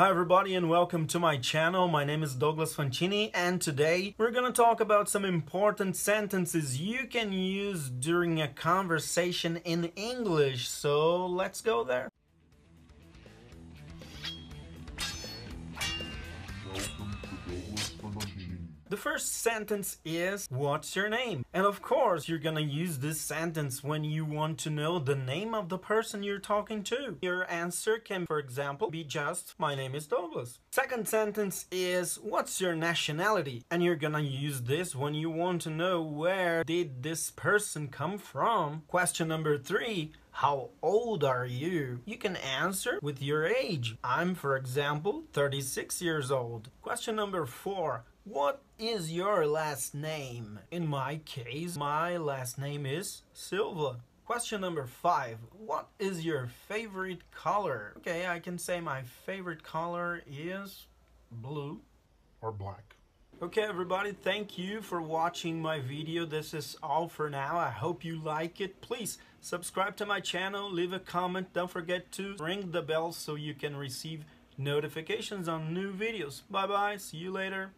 Hi everybody and welcome to my channel. My name is Douglas Fancini and today we're gonna talk about some important sentences you can use during a conversation in English. So let's go there. The first sentence is, what's your name? And of course, you're gonna use this sentence when you want to know the name of the person you're talking to. Your answer can, for example, be just, my name is Douglas. Second sentence is, what's your nationality? And you're gonna use this when you want to know where did this person come from. Question number three, how old are you? You can answer with your age. I'm, for example, 36 years old. Question number four. What is your last name? In my case, my last name is Silva. Question number five. What is your favorite color? Okay, I can say my favorite color is blue or black. Okay everybody, thank you for watching my video. This is all for now. I hope you like it. Please subscribe to my channel, leave a comment. Don't forget to ring the bell so you can receive notifications on new videos. Bye bye, see you later.